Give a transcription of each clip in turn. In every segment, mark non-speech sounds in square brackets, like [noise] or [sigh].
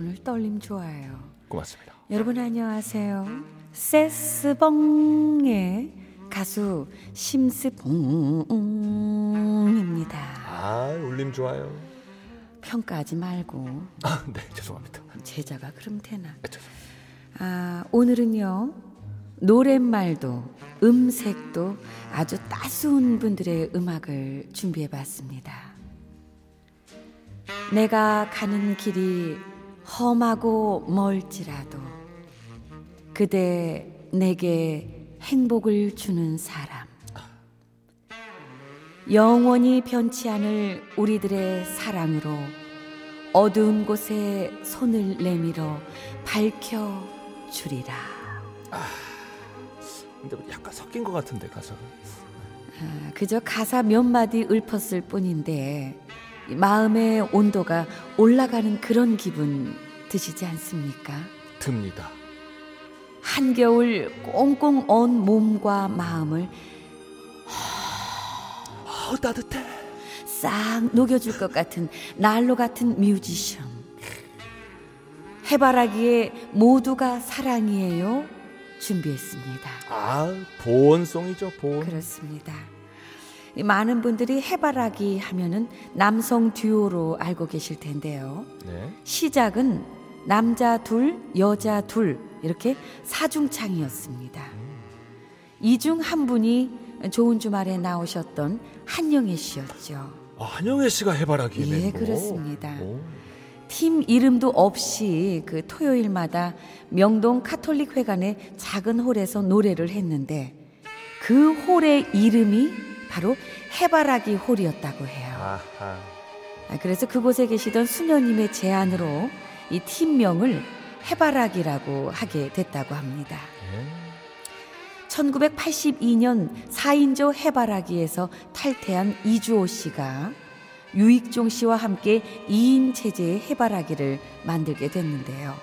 오늘 떨림 좋아요. 고맙습니다. 여러분 안녕하세요. 세스봉의 가수 심스봉입니다. 아 울림 좋아요. 평가하지 말고 아, 네 죄송합니다. 제자가 그럼 되나? 아, 죄송합니다. 아, 오늘은요. 노랫말도 음색도 아주 따스운 분들의 음악을 준비해 봤습니다. 내가 가는 길이 험하고 멀지라도 그대 내게 행복을 주는 사람. 영원히 변치 않을 우리들의 사랑으로 어두운 곳에 손을 내밀어 밝혀 주리라. 근데 약간 섞인 것 같은데 가사가. 아, 그저 가사 몇 마디 읊었을 뿐인데 이 마음의 온도가 올라가는 그런 기분 드시지 않습니까? 듭니다. 한겨울 꽁꽁 언 몸과 마음을 어 따뜻해. 싹 녹여줄 것 같은 난로 같은 뮤지션. 해바라기에 모두가 사랑이에요. 준비했습니다. 아 보온송이죠 보온. 그렇습니다. 이 많은 분들이 해바라기 하면은 남성 듀오로 알고 계실 텐데요. 네. 시작은 남자 둘, 여자 둘 이렇게 사중창이었습니다. 이중 한 분이 좋은 주말에 나오셨던 한영애 씨였죠. 아, 한영애 씨가 해바라기 예. 그렇습니다. 오. 팀 이름도 없이 그 토요일마다 명동 카톨릭 회관의 작은 홀에서 노래를 했는데 그 홀의 이름이 바로 해바라기 홀이었다고 해요. 아하. 아, 그래서 그곳에 계시던 수녀님의 제안으로 이 팀명을 해바라기라고 하게 됐다고 합니다. 네. 1982년 4인조 해바라기에서 탈퇴한 이주호 씨가 유익종 씨와 함께 2인 체제의 해바라기를 만들게 됐는데요.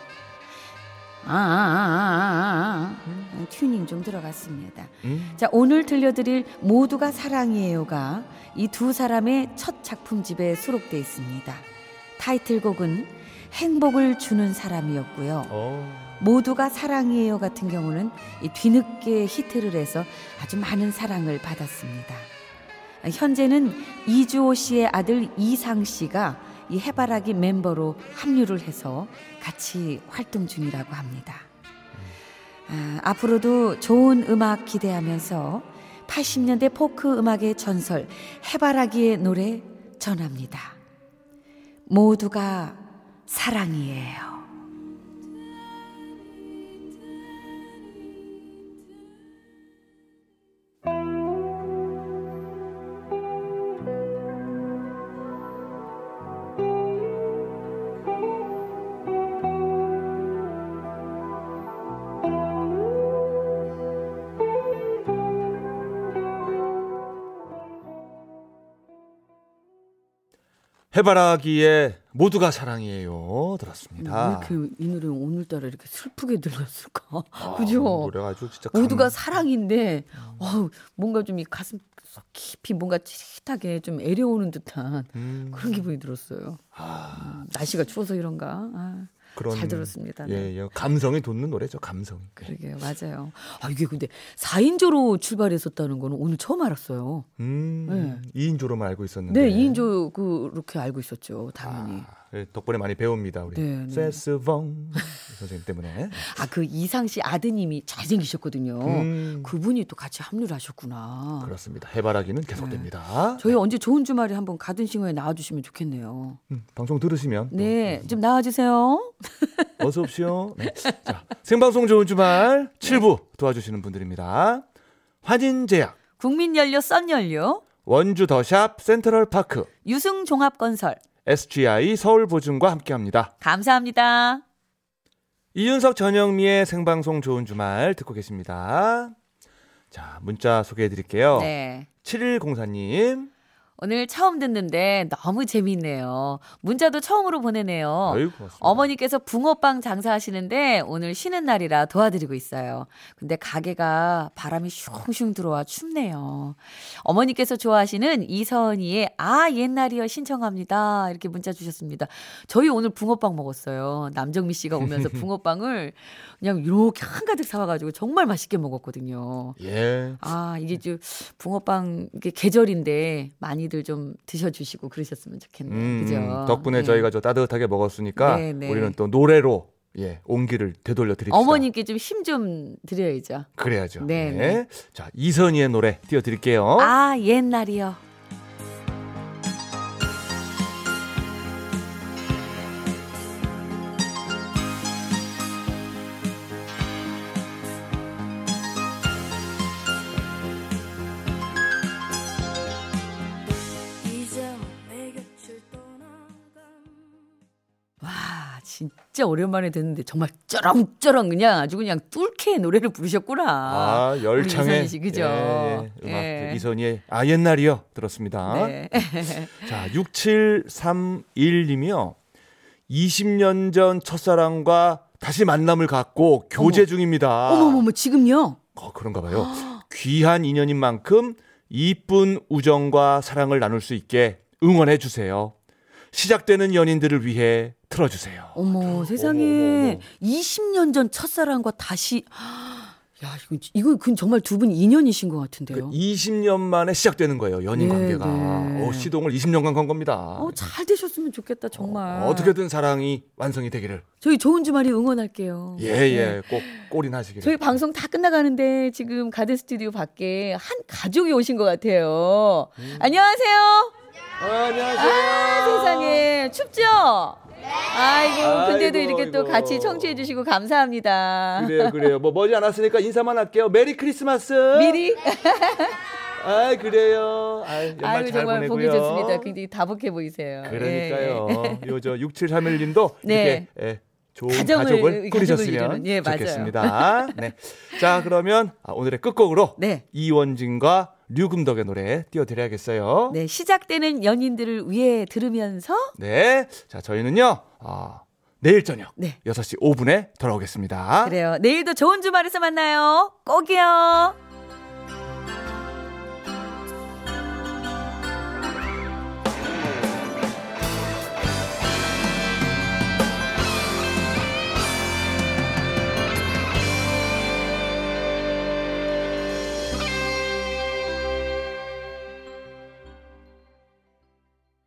아, 아, 아, 아, 아. 튜닝 좀 들어갔습니다. 음. 자, 오늘 들려드릴 모두가 사랑이에요가 이 두 사람의 첫 작품집에 수록돼 있습니다. 타이틀곡은 행복을 주는 사람이었고요. 어. 모두가 사랑이에요 같은 경우는 이 뒤늦게 히트를 해서 아주 많은 사랑을 받았습니다. 아, 현재는 이주호 씨의 아들 이상 씨가 이 해바라기 멤버로 합류를 해서 같이 활동 중이라고 합니다. 아, 앞으로도 좋은 음악 기대하면서 80년대 포크 음악의 전설 해바라기의 노래 전합니다. 모두가 사랑이에요. 해바라기의 모두가 사랑이에요. 들었습니다. 왜 이렇게 이 노래 오늘따라 이렇게 슬프게 들렸을까? 아, [laughs] 그죠? 노래가 아주 진짜 감- 모두가 사랑인데 어우, 뭔가 좀 이 가슴 속 깊이 뭔가 찌릿하게 좀 애려오는 듯한 음, 그런 기분이 들었어요. 아, 음, 날씨가 추워서 이런가? 아, 그런 잘 들었습니다. 네. 예, 예, 감성이 돋는 노래죠. 감성. 그러게요, 맞아요. 아 이게 근데 4인조로 출발했었다는 거는 오늘 처음 알았어요. 음, 2인조로만 알고 있었는데. 네, 2인조 그렇게 알고 있었죠, 당연히. 아, 예, 덕분에 많이 배웁니다. 우리 네, 네. 세스봉 [laughs] 선생님 때문에. 아 그 이상 씨 아드님이 잘생기셨거든요. 음, 그분이 또 같이 합류를 하셨구나. 그렇습니다. 해바라기는 계속됩니다. 저희 언제 좋은 주말에 한번 가든 싱어에 나와주시면 좋겠네요. 음, 방송 들으시면 또 네, 좀 나와주세요. [laughs] 어서 오십시오. 네. 자, 생방송 좋은 주말 7부 도와주시는 분들입니다. 환인제약, 국민연료 썬연료, 원주 더샵 센트럴파크, 유승종합건설 SGI 서울보증과 함께합니다. 감사합니다. 이윤석 전영미의 생방송 좋은 주말 듣고 계십니다. 자, 문자 소개해 드릴게요. 네. 7104님. 오늘 처음 듣는데 너무 재미있네요. 문자도 처음으로 보내네요. 아유. 어머니께서 붕어빵 장사하시는데 오늘 쉬는 날이라 도와드리고 있어요. 근데 가게가 바람이 슝슝 들어와 춥네요. 어머니께서 좋아하시는 이선희의 아 옛날이여 신청합니다. 이렇게 문자 주셨습니다. 저희 오늘 붕어빵 먹었어요. 남정미 씨가 오면서 [laughs] 붕어빵을 그냥 이렇게 한가득 사와가지고 정말 맛있게 먹었거든요. 예. 아, 이게 좀 붕어빵 이게 계절인데 많이 들 좀 드셔주시고 그러셨으면 좋겠네요. 음, 그죠? 덕분에 네. 저희가 저 따뜻하게 먹었으니까 네, 네. 우리는 또 노래로 예, 온기를 되돌려 드립시다. 어머님께 좀 힘좀 드려야죠. 그래야죠. 네, 네. 네. 자, 이선희의 노래 띄워 드릴게요. 아, 옛날이요. 진짜 오랜만에 듣는데 정말 쩌렁쩌렁 그냥 아주 그냥 뚫게 노래를 부르셨구나. 아, 열창의 이선희 씨, 그죠? 예, 예, 음악 예. 이선희의 아 옛날이요 들었습니다. 네. [laughs] 자, 6731님이요. 20년 전 첫사랑과 다시 만남을 갖고 교제 중입니다. 어머머머, 지금요? 어, 그런가 봐요. 귀한 인연인 만큼 이쁜 우정과 사랑을 나눌 수 있게 응원해 주세요. 시작되는 연인들을 위해 틀어주세요. 어머 세상에 어머, 어머. 20년 전 첫사랑과 다시 야 이거 이거 그 정말 두 분 인연이신 것 같은데요. 20년 만에 시작되는 거예요. 연인 네, 관계가. 네. 어, 시동을 20년간 건 겁니다. 어, 잘 되셨으면 좋겠다 정말. 어, 떻게든 사랑이 완성이 되기를. 저희 좋은 주말이 응원할게요. 예, 네. 예. 꼭 골인하시기를. 저희 방송 다 끝나가는데 지금 가든 스튜디오 밖에 한 가족이 오신 것 같아요. 음. 안녕하세요. 어, 안녕하세요. 아, 세상에 춥죠? 아이고 근데도 아이고, 이렇게 또 아이고. 같이 청취해 주시고 감사합니다. 그래요, 그래요. 뭐 머지 않았으니까 인사만 할게요. 메리 크리스마스. 미리 [laughs] 아, 그래요. 아, 연말 아이고 잘 정말 보내고요. 보기 좋습니다. 굉장히 다복해 보이세요. 그러니까요. 예, 예. 요저 6731님도 [laughs] 네. 이렇게 예, 좋은 가정을- 가족을, 꾸리셨으면 이루는, 예, 맞아요. 좋겠습니다. 네. 자, 그러면 아, 오늘의 끝곡으로 네. 이원진과 류금덕의 노래 띄워드려야겠어요. 네, 시작되는 연인들을 위해 들으면서 네. 자, 저희는요. 아, 내일 저녁 네. 6시 5분에 돌아오겠습니다. 그래요. 내일도 좋은 주말에서 만나요. 꼭이요.